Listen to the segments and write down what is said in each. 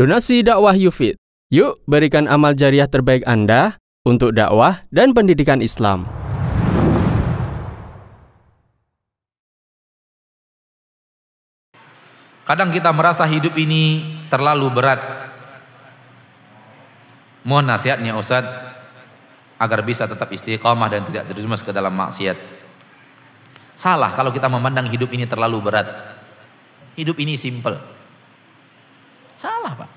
Donasi dakwah Yufid. Yuk berikan amal jariah terbaik Anda untuk dakwah dan pendidikan Islam. Kadang kita merasa hidup ini terlalu berat. Mohon nasihatnya Ustaz agar bisa tetap istiqamah dan tidak terjerumus ke dalam maksiat. Salah kalau kita memandang hidup ini terlalu berat. Hidup ini simple. Salah Pak.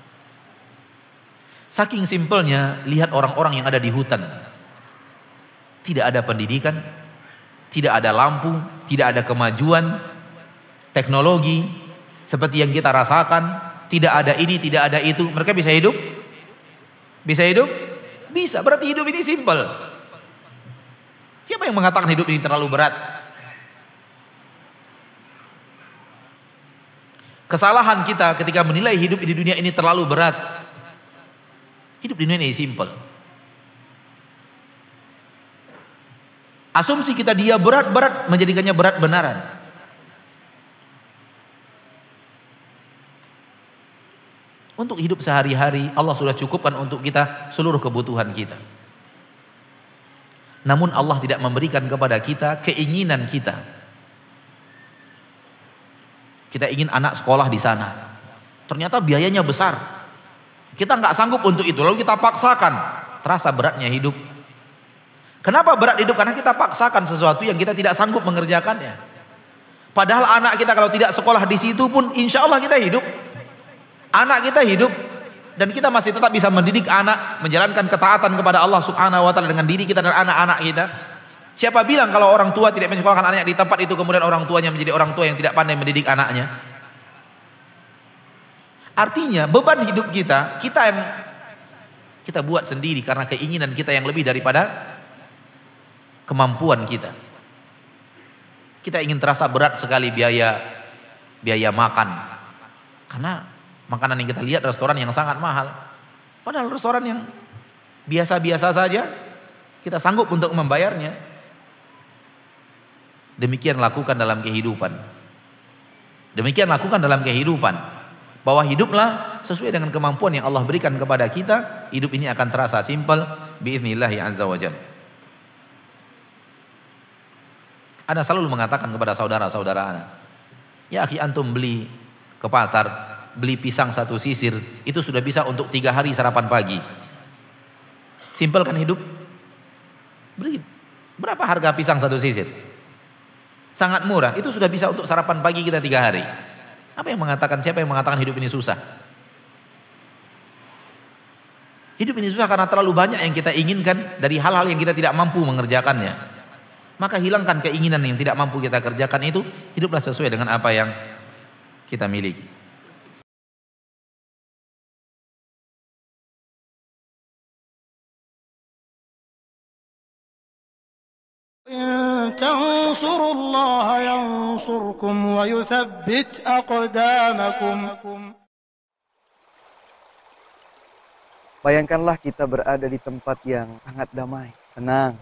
Saking simpelnya lihat orang-orang yang ada di hutan. Tidak ada pendidikan, tidak ada lampu, tidak ada kemajuan, teknologi seperti yang kita rasakan, tidak ada ini, tidak ada itu. Mereka bisa hidup? Bisa hidup? Bisa, berarti hidup ini simpel. Siapa yang mengatakan hidup ini terlalu berat? Kesalahan kita ketika menilai hidup di dunia ini terlalu berat. Hidup di dunia ini simple. Asumsi kita dia berat-berat menjadikannya berat benaran. Untuk hidup sehari-hari Allah sudah cukupkan untuk kita seluruh kebutuhan kita. Namun Allah tidak memberikan kepada kita keinginan kita kita ingin anak sekolah di sana. Ternyata biayanya besar. Kita nggak sanggup untuk itu. Lalu kita paksakan. Terasa beratnya hidup. Kenapa berat hidup? Karena kita paksakan sesuatu yang kita tidak sanggup mengerjakannya. Padahal anak kita kalau tidak sekolah di situ pun insya Allah kita hidup. Anak kita hidup dan kita masih tetap bisa mendidik anak menjalankan ketaatan kepada Allah Subhanahu wa taala dengan diri kita dan anak-anak kita. Siapa bilang kalau orang tua tidak menyekolahkan anaknya di tempat itu kemudian orang tuanya menjadi orang tua yang tidak pandai mendidik anaknya? Artinya beban hidup kita, kita yang kita buat sendiri karena keinginan kita yang lebih daripada kemampuan kita. Kita ingin terasa berat sekali biaya biaya makan. Karena makanan yang kita lihat restoran yang sangat mahal. Padahal restoran yang biasa-biasa saja kita sanggup untuk membayarnya. Demikian lakukan dalam kehidupan. Demikian lakukan dalam kehidupan. Bahwa hiduplah sesuai dengan kemampuan yang Allah berikan kepada kita. Hidup ini akan terasa simpel. Biiznillahi azza wa jalla. Anda selalu mengatakan kepada saudara-saudara Anda. Ya akhi antum beli ke pasar. Beli pisang satu sisir. Itu sudah bisa untuk tiga hari sarapan pagi. Simpel kan hidup? Beri. Berapa harga pisang satu sisir? Sangat murah. Itu sudah bisa untuk sarapan pagi kita tiga hari. Apa yang mengatakan siapa yang mengatakan hidup ini susah? Hidup ini susah karena terlalu banyak yang kita inginkan dari hal-hal yang kita tidak mampu mengerjakannya. Maka hilangkan keinginan yang tidak mampu kita kerjakan itu, hiduplah sesuai dengan apa yang kita miliki. تنصروا الله ينصركم ويثبت أقدامكم Bayangkanlah kita berada di tempat yang sangat damai, tenang.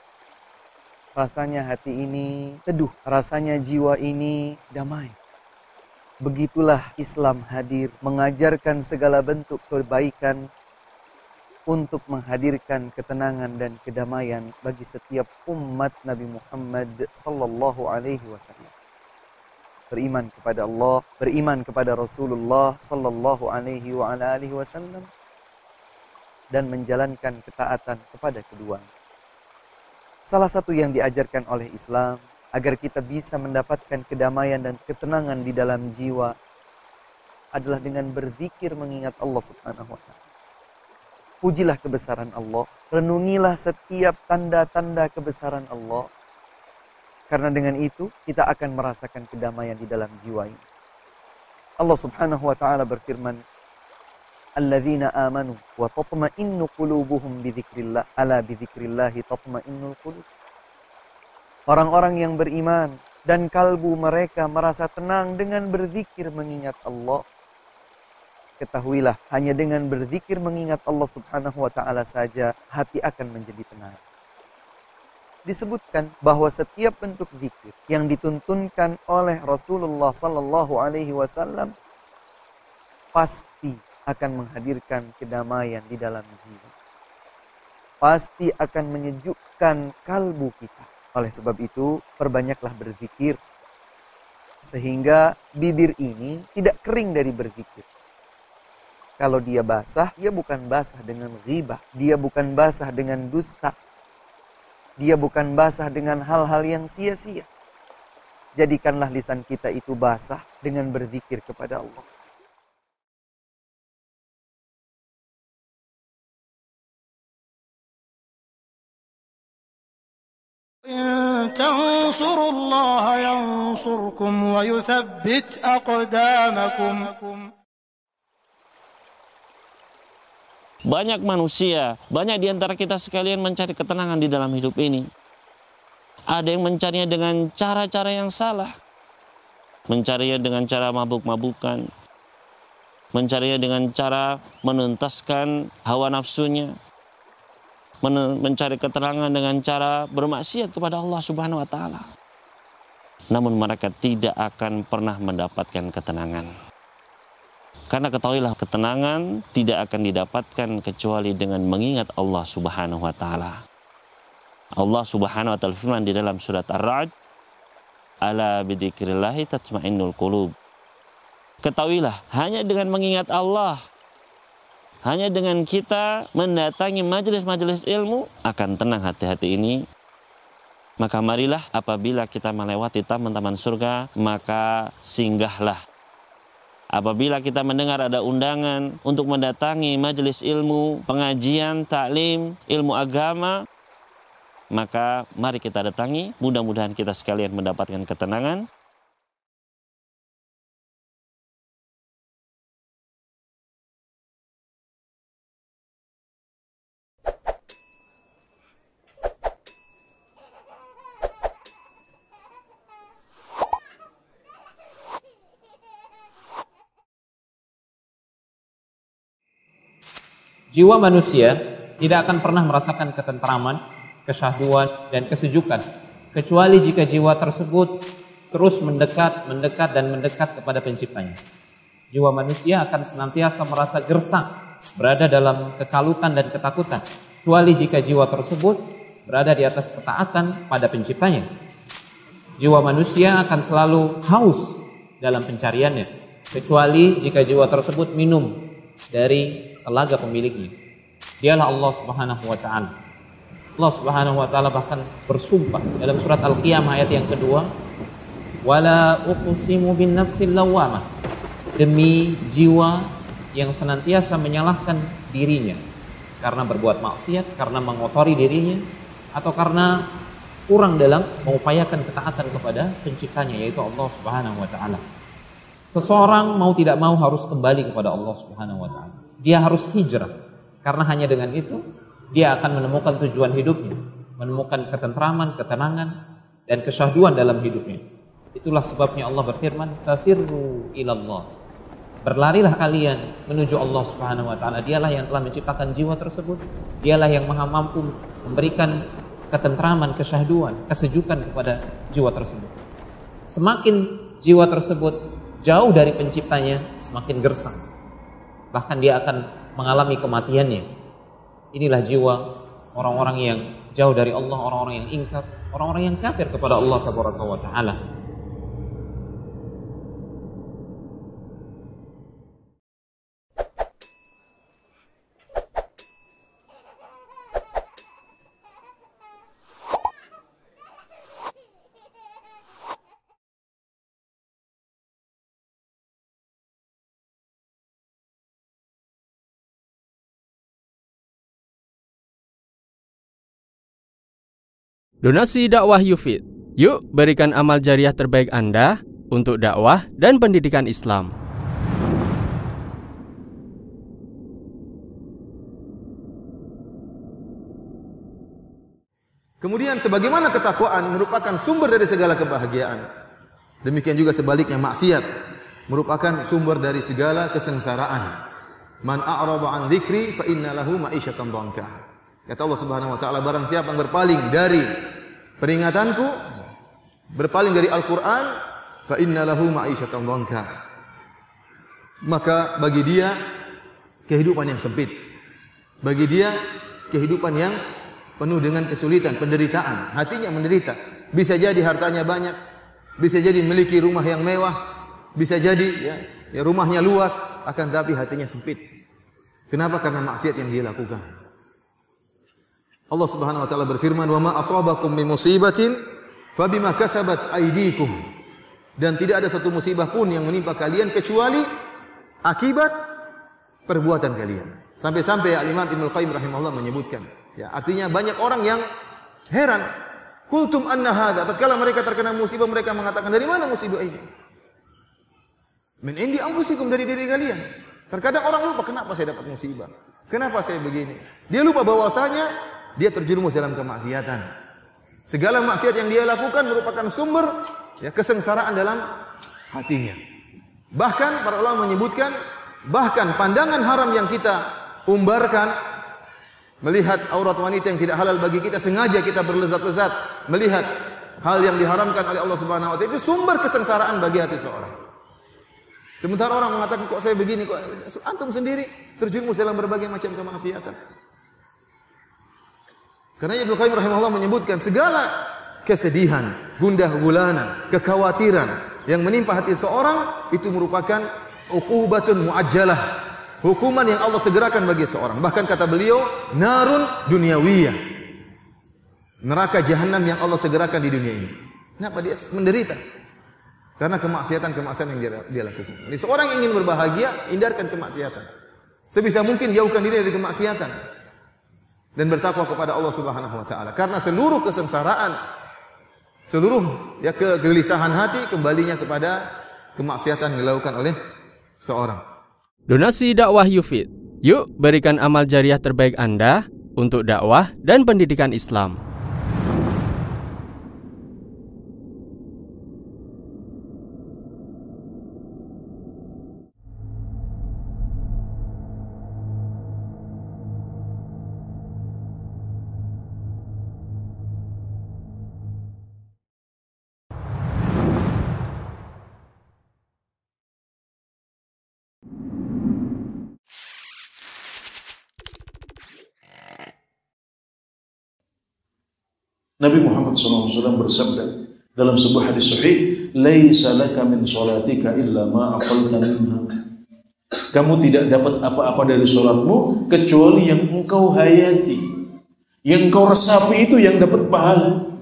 Rasanya hati ini teduh, rasanya jiwa ini damai. Begitulah Islam hadir mengajarkan segala bentuk kebaikan untuk menghadirkan ketenangan dan kedamaian bagi setiap umat Nabi Muhammad sallallahu alaihi wasallam. Beriman kepada Allah, beriman kepada Rasulullah sallallahu alaihi wa ala alihi wasallam dan menjalankan ketaatan kepada kedua. Salah satu yang diajarkan oleh Islam agar kita bisa mendapatkan kedamaian dan ketenangan di dalam jiwa adalah dengan berzikir mengingat Allah Subhanahu wa taala. Pujilah kebesaran Allah. Renungilah setiap tanda-tanda kebesaran Allah. Karena dengan itu kita akan merasakan kedamaian di dalam jiwa ini. Allah Subhanahu wa taala berfirman, "Alladzina amanu wa tatma'innu qulubuhum bidzikrillah, ala bidzikrillah tatma'innul qulub." Orang-orang yang beriman dan kalbu mereka merasa tenang dengan berzikir mengingat Allah. Ketahuilah, hanya dengan berzikir mengingat Allah Subhanahu wa taala saja hati akan menjadi tenang. Disebutkan bahwa setiap bentuk zikir yang dituntunkan oleh Rasulullah sallallahu alaihi wasallam pasti akan menghadirkan kedamaian di dalam jiwa. Pasti akan menyejukkan kalbu kita. Oleh sebab itu, perbanyaklah berzikir sehingga bibir ini tidak kering dari berzikir. Kalau dia basah, dia bukan basah dengan ghibah, dia bukan basah dengan dusta. Dia bukan basah dengan hal-hal yang sia-sia. Jadikanlah lisan kita itu basah dengan berzikir kepada Allah. إن تنصروا الله ينصركم ويثبت أقدامكم Banyak manusia, banyak di antara kita sekalian mencari ketenangan di dalam hidup ini. Ada yang mencarinya dengan cara-cara yang salah. Mencarinya dengan cara mabuk-mabukan. Mencarinya dengan cara menuntaskan hawa nafsunya. Mencari keterangan dengan cara bermaksiat kepada Allah Subhanahu wa taala. Namun mereka tidak akan pernah mendapatkan ketenangan. Karena ketahuilah ketenangan tidak akan didapatkan kecuali dengan mengingat Allah Subhanahu wa taala. Allah Subhanahu wa taala firman di dalam surat Ar-Ra'd, "Ala bidzikrillah tatma'innul qulub." Ketahuilah, hanya dengan mengingat Allah, hanya dengan kita mendatangi majelis-majelis ilmu akan tenang hati-hati ini. Maka marilah apabila kita melewati taman-taman surga, maka singgahlah Apabila kita mendengar ada undangan untuk mendatangi majelis ilmu, pengajian, taklim, ilmu agama, maka mari kita datangi. Mudah-mudahan kita sekalian mendapatkan ketenangan Jiwa manusia tidak akan pernah merasakan ketentraman, kesyahduan, dan kesejukan kecuali jika jiwa tersebut terus mendekat, mendekat, dan mendekat kepada penciptanya. Jiwa manusia akan senantiasa merasa gersang, berada dalam kekalutan dan ketakutan, kecuali jika jiwa tersebut berada di atas ketaatan pada penciptanya. Jiwa manusia akan selalu haus dalam pencariannya, kecuali jika jiwa tersebut minum dari telaga pemiliknya. Dialah Allah Subhanahu wa taala. Allah Subhanahu wa taala bahkan bersumpah dalam surat Al-Qiyamah ayat yang kedua, "Wala uqsimu bin nafsil lawamah." Demi jiwa yang senantiasa menyalahkan dirinya karena berbuat maksiat, karena mengotori dirinya atau karena kurang dalam mengupayakan ketaatan kepada penciptanya yaitu Allah Subhanahu wa taala. Seseorang mau tidak mau harus kembali kepada Allah Subhanahu wa taala. Dia harus hijrah. Karena hanya dengan itu dia akan menemukan tujuan hidupnya, menemukan ketentraman, ketenangan dan kesyahduan dalam hidupnya. Itulah sebabnya Allah berfirman, "Fafirru ilallah." Berlarilah kalian menuju Allah Subhanahu wa taala. Dialah yang telah menciptakan jiwa tersebut. Dialah yang Maha mampu memberikan ketentraman, kesyahduan, kesejukan kepada jiwa tersebut. Semakin jiwa tersebut jauh dari penciptanya, semakin gersang bahkan dia akan mengalami kematiannya. Inilah jiwa orang-orang yang jauh dari Allah, orang-orang yang ingkar, orang-orang yang kafir kepada Allah Taala. Donasi dakwah Yufid. Yuk berikan amal jariah terbaik Anda untuk dakwah dan pendidikan Islam. Kemudian sebagaimana ketakwaan merupakan sumber dari segala kebahagiaan. Demikian juga sebaliknya maksiat merupakan sumber dari segala kesengsaraan. Man a'rada an dzikri fa inna lahu ma'isyatan dhanka. Kata Allah Subhanahu wa taala, barang siapa yang berpaling dari peringatanku, berpaling dari Al-Qur'an, fa inna lahu ma'isyatan dhanka. Maka bagi dia kehidupan yang sempit. Bagi dia kehidupan yang penuh dengan kesulitan, penderitaan, hatinya menderita. Bisa jadi hartanya banyak, bisa jadi memiliki rumah yang mewah, bisa jadi ya, ya rumahnya luas, akan tapi hatinya sempit. Kenapa? Karena maksiat yang dia lakukan. Allah Subhanahu wa taala berfirman, "Wa ma asabakum min musibatin fabima kasabat aydikum." Dan tidak ada satu musibah pun yang menimpa kalian kecuali akibat perbuatan kalian. Sampai-sampai Al-Imam Ibnu Qayyim rahimahullah menyebutkan, ya, artinya banyak orang yang heran. Kultum anna hadza. Tatkala mereka terkena musibah, mereka mengatakan, "Dari mana musibah ini?" Min indi anfusikum dari diri kalian. Terkadang orang lupa, kenapa saya dapat musibah? Kenapa saya begini? Dia lupa bahwasanya dia terjerumus dalam kemaksiatan. Segala maksiat yang dia lakukan merupakan sumber ya kesengsaraan dalam hatinya. Bahkan para ulama menyebutkan bahkan pandangan haram yang kita umbarkan melihat aurat wanita yang tidak halal bagi kita sengaja kita berlezat-lezat melihat hal yang diharamkan oleh Allah Subhanahu wa taala itu sumber kesengsaraan bagi hati seorang. Sementara orang mengatakan kok saya begini kok antum sendiri terjerumus dalam berbagai macam kemaksiatan. Karena Ibnu Qayyim rahimahullah menyebutkan segala kesedihan, gundah gulana, kekhawatiran yang menimpa hati seorang itu merupakan uqubatun muajjalah. Hukuman yang Allah segerakan bagi seorang. Bahkan kata beliau, narun dunyawiyah. Neraka jahanam yang Allah segerakan di dunia ini. Kenapa dia menderita? Karena kemaksiatan-kemaksiatan yang dia, dia lakukan. Jadi seorang yang ingin berbahagia, hindarkan kemaksiatan. Sebisa mungkin jauhkan diri dari kemaksiatan dan bertakwa kepada Allah Subhanahu wa taala. Karena seluruh kesengsaraan, seluruh ya kegelisahan hati kembalinya kepada kemaksiatan yang dilakukan oleh seorang. Donasi dakwah Yufid. Yuk berikan amal jariah terbaik Anda untuk dakwah dan pendidikan Islam. Nabi Muhammad SAW bersabda dalam sebuah hadis sahih, "Laisa laka min salatika illa ma aqalta minha." Kamu tidak dapat apa-apa dari sholatmu kecuali yang engkau hayati. Yang engkau resapi itu yang dapat pahala.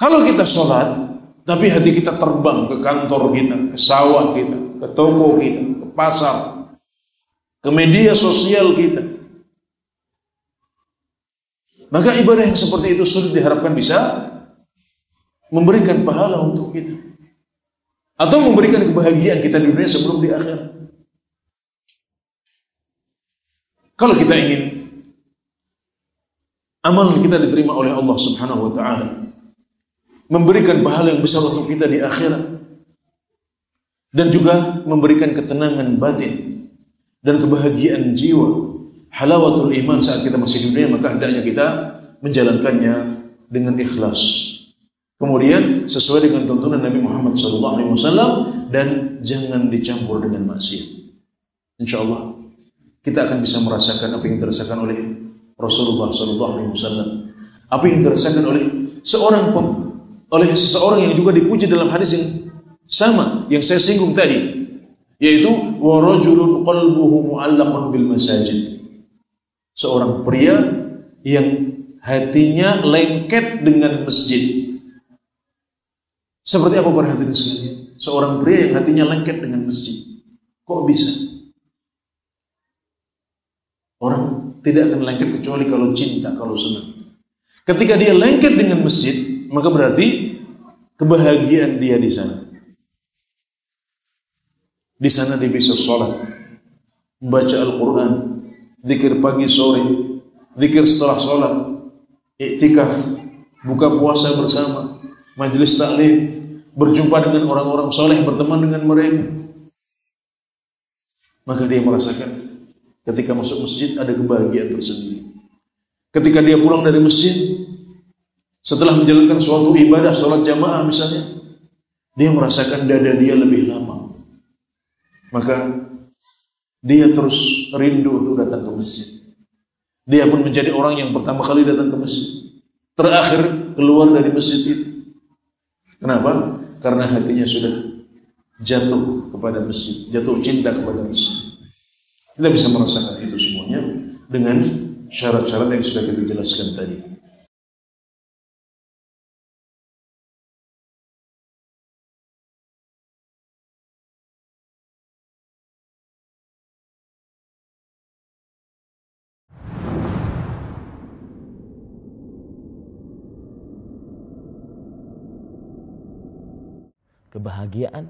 Kalau kita sholat, tapi hati kita terbang ke kantor kita, ke sawah kita, ke toko kita, ke pasar, ke media sosial kita, maka ibadah yang seperti itu sulit diharapkan bisa memberikan pahala untuk kita. Atau memberikan kebahagiaan kita di dunia sebelum di akhirat. Kalau kita ingin amal kita diterima oleh Allah Subhanahu wa taala, memberikan pahala yang besar untuk kita di akhirat dan juga memberikan ketenangan batin dan kebahagiaan jiwa halawatul iman saat kita masih di dunia maka hendaknya kita menjalankannya dengan ikhlas. Kemudian sesuai dengan tuntunan Nabi Muhammad SAW dan jangan dicampur dengan maksiat. Insya Allah kita akan bisa merasakan apa yang dirasakan oleh Rasulullah SAW. Apa yang dirasakan oleh seorang pem, oleh seseorang yang juga dipuji dalam hadis yang sama yang saya singgung tadi, yaitu warajulun qalbuhu mu'allaqun bil masajid seorang pria yang hatinya lengket dengan masjid. Seperti apa para hadirin sekalian? Seorang pria yang hatinya lengket dengan masjid. Kok bisa? Orang tidak akan lengket kecuali kalau cinta, kalau senang. Ketika dia lengket dengan masjid, maka berarti kebahagiaan dia di sana. Di sana dia bisa sholat, membaca Al-Quran, zikir pagi sore, zikir setelah sholat, iktikaf, buka puasa bersama, majelis taklim, berjumpa dengan orang-orang soleh, berteman dengan mereka. Maka dia merasakan ketika masuk masjid ada kebahagiaan tersendiri. Ketika dia pulang dari masjid, setelah menjalankan suatu ibadah, sholat jamaah misalnya, dia merasakan dada dia lebih lama. Maka dia terus rindu untuk datang ke masjid. Dia pun menjadi orang yang pertama kali datang ke masjid. Terakhir keluar dari masjid itu. Kenapa? Karena hatinya sudah jatuh kepada masjid, jatuh cinta kepada masjid. Kita bisa merasakan itu semuanya dengan syarat-syarat yang sudah kita jelaskan tadi. Kebahagiaan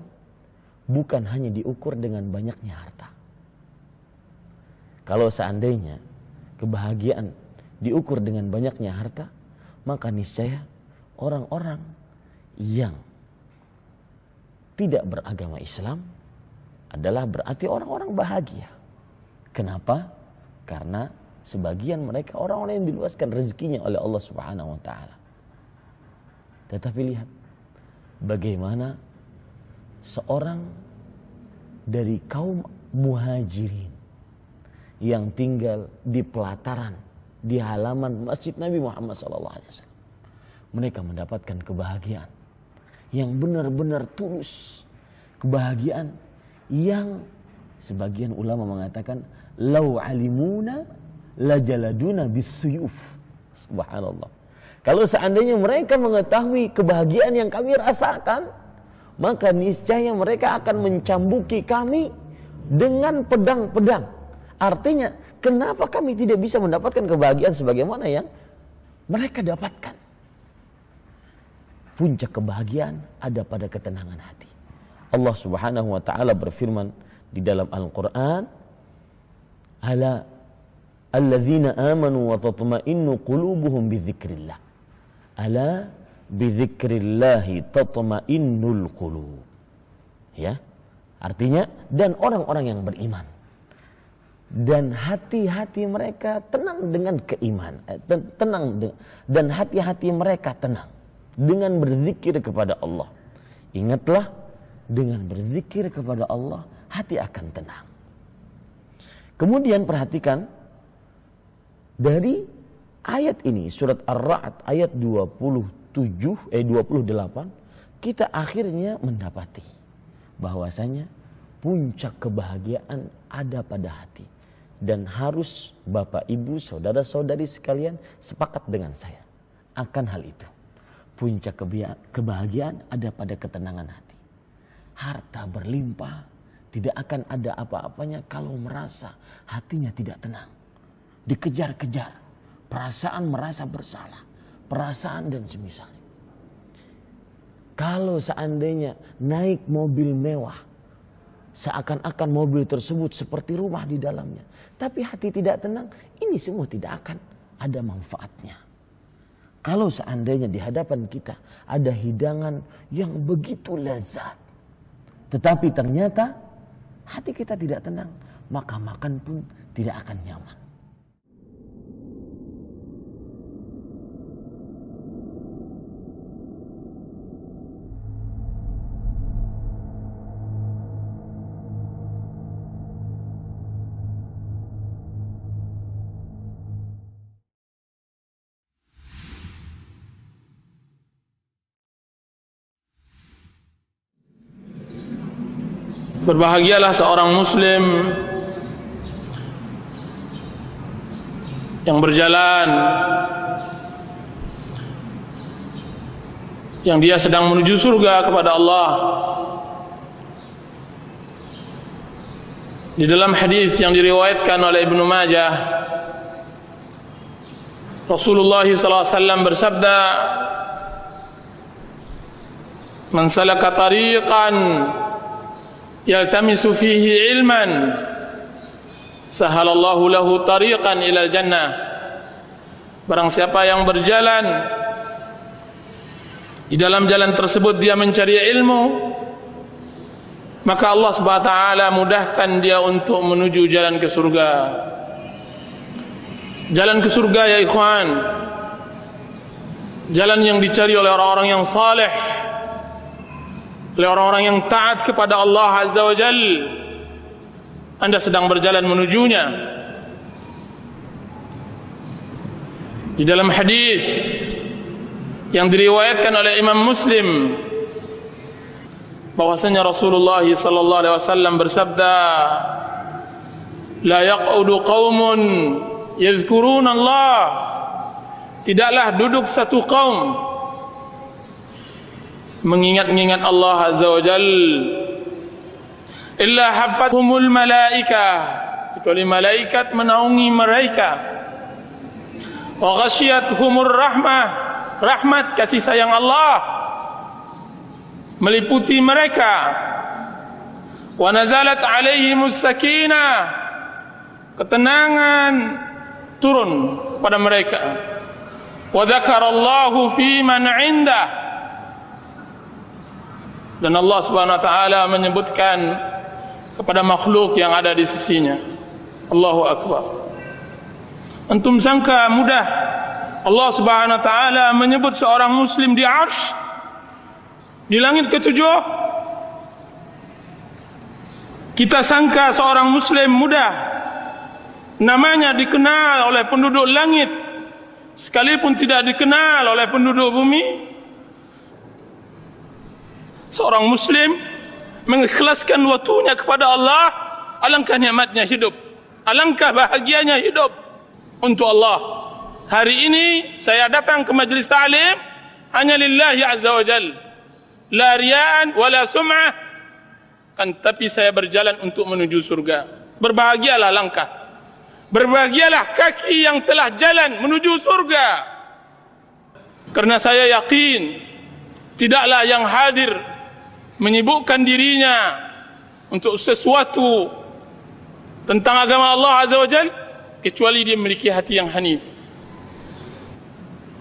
bukan hanya diukur dengan banyaknya harta. Kalau seandainya kebahagiaan diukur dengan banyaknya harta, maka niscaya orang-orang yang tidak beragama Islam adalah berarti orang-orang bahagia. Kenapa? Karena sebagian mereka orang-orang yang diluaskan rezekinya oleh Allah Subhanahu wa taala. Tetapi lihat bagaimana seorang dari kaum muhajirin yang tinggal di pelataran di halaman Masjid Nabi Muhammad SAW. Mereka mendapatkan kebahagiaan yang benar-benar tulus. Kebahagiaan yang sebagian ulama mengatakan lau alimuna lajaladuna bisuyuf. Subhanallah. Kalau seandainya mereka mengetahui kebahagiaan yang kami rasakan, maka niscaya mereka akan mencambuki kami dengan pedang-pedang. Artinya, kenapa kami tidak bisa mendapatkan kebahagiaan sebagaimana yang mereka dapatkan? Puncak kebahagiaan ada pada ketenangan hati. Allah Subhanahu wa taala berfirman di dalam Al-Qur'an, "Ala alladzina amanu wa tatma'innu qulubuhum bi dzikrillah." Ala bidzikrillahi tatma'innul qulub. Ya. Artinya dan orang-orang yang beriman dan hati-hati mereka tenang dengan keiman, tenang dan hati-hati mereka tenang dengan berzikir kepada Allah. Ingatlah dengan berzikir kepada Allah hati akan tenang. Kemudian perhatikan dari ayat ini surat Ar-Ra'd ayat 27 eh 28 kita akhirnya mendapati bahwasanya puncak kebahagiaan ada pada hati dan harus Bapak Ibu saudara-saudari sekalian sepakat dengan saya akan hal itu. Puncak kebahagiaan ada pada ketenangan hati. Harta berlimpah tidak akan ada apa-apanya kalau merasa hatinya tidak tenang. Dikejar-kejar, perasaan merasa bersalah, perasaan dan semisalnya. Kalau seandainya naik mobil mewah, seakan-akan mobil tersebut seperti rumah di dalamnya, tapi hati tidak tenang, ini semua tidak akan ada manfaatnya. Kalau seandainya di hadapan kita ada hidangan yang begitu lezat, tetapi ternyata hati kita tidak tenang, maka makan pun tidak akan nyaman. Berbahagialah seorang muslim yang berjalan yang dia sedang menuju surga kepada Allah. Di dalam hadis yang diriwayatkan oleh Ibnu Majah Rasulullah SAW bersabda Man salaka tariqan yaltamisu fihi ilman sahalallahu lahu tariqan ilal jannah barang siapa yang berjalan di dalam jalan tersebut dia mencari ilmu maka Allah taala mudahkan dia untuk menuju jalan ke surga. Jalan ke surga ya ikhwan jalan yang dicari oleh orang-orang yang saleh oleh orang-orang yang taat kepada Allah Azza wa Jal Anda sedang berjalan menujunya. Di dalam hadis yang diriwayatkan oleh Imam Muslim bahwasanya Rasulullah sallallahu alaihi wasallam bersabda la yaqudu qaumun yadhkuruna Allah tidaklah duduk satu kaum mengingat-ingat Allah azza wa jal. Illa hafathumul malaikah kecuali malaikat menaungi mereka. Wa ghasyiyatuhumur rahmah rahmat kasih sayang Allah meliputi mereka. Wa nazalat alaihimus sakinah ketenangan turun pada mereka. Wa dzakarallahu fi man 'indah dan Allah Subhanahu wa taala menyebutkan kepada makhluk yang ada di sisinya. Allahu akbar. Antum sangka mudah. Allah Subhanahu wa taala menyebut seorang muslim di arsy di langit ketujuh. Kita sangka seorang muslim mudah. Namanya dikenal oleh penduduk langit sekalipun tidak dikenal oleh penduduk bumi seorang muslim mengikhlaskan waktunya kepada Allah alangkah nikmatnya hidup. Alangkah bahagianya hidup untuk Allah. Hari ini saya datang ke majlis ta'lim hanya lillahi azza wa jal. La riyaan wala sum'ah. Kan tapi saya berjalan untuk menuju surga. Berbahagialah langkah. Berbahagialah kaki yang telah jalan menuju surga. Karena saya yakin tidaklah yang hadir menyibukkan dirinya untuk sesuatu tentang agama Allah Azza wa Jal kecuali dia memiliki hati yang hanif.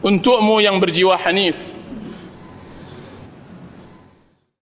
Untukmu yang berjiwa hanif